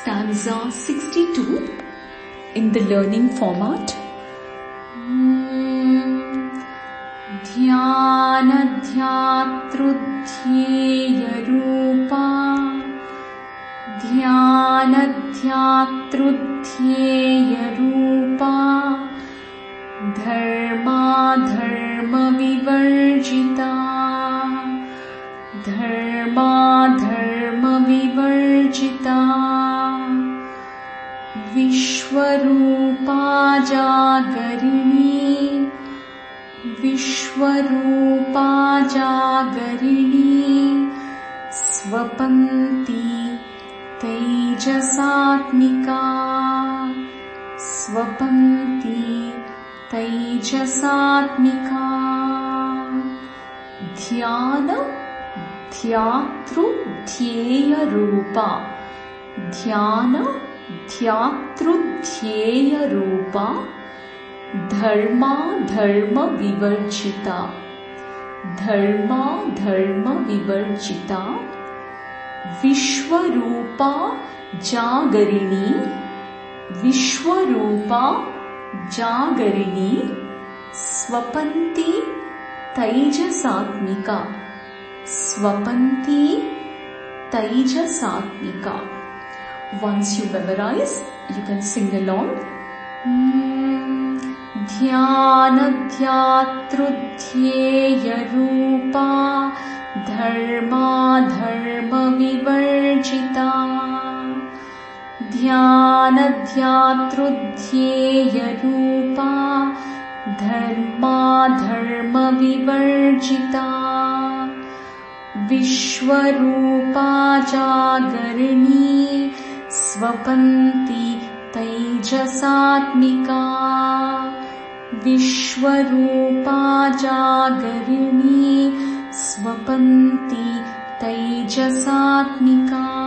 stanza 62 in the learning format. ध्यानध्यातृध्येयरूपा ध्यानध्यातृध्येयरूपा धर्माधर्मविवर्जिता। धर्माधर्मविवर्जिता। विश्वरूपा जागरिणी विश्वरूपा जागरिणी स्वपन्ति तैजसात्मिका। स्वपन्ति तैजसात्मिका। ध्यान ध्यातृध्येयरूपा ध्यान ध्यातृध्येयरूपा धर्मा धर्मविवर्जिता धर्मा धर्मविवर्जिता विश्वरूपा जागरिणी विश्वरूपा जागरिणी स्वपन्ति तैजसात्मिका। स्वपन्ति तैजसात्मिका Once you memorize, you can sing along. ध्यानध्यातृध्येयरूपा धर्माधर्मविवर्जिता ध्यानध्यातृध्येयरूपा धर्माधर्मविवर्जिता विश्वरूपा जागरिणी स्वपन्ति तैजसात्मिका विश्वरूपा जागरिणी स्वपन्ति तैजसात्मिका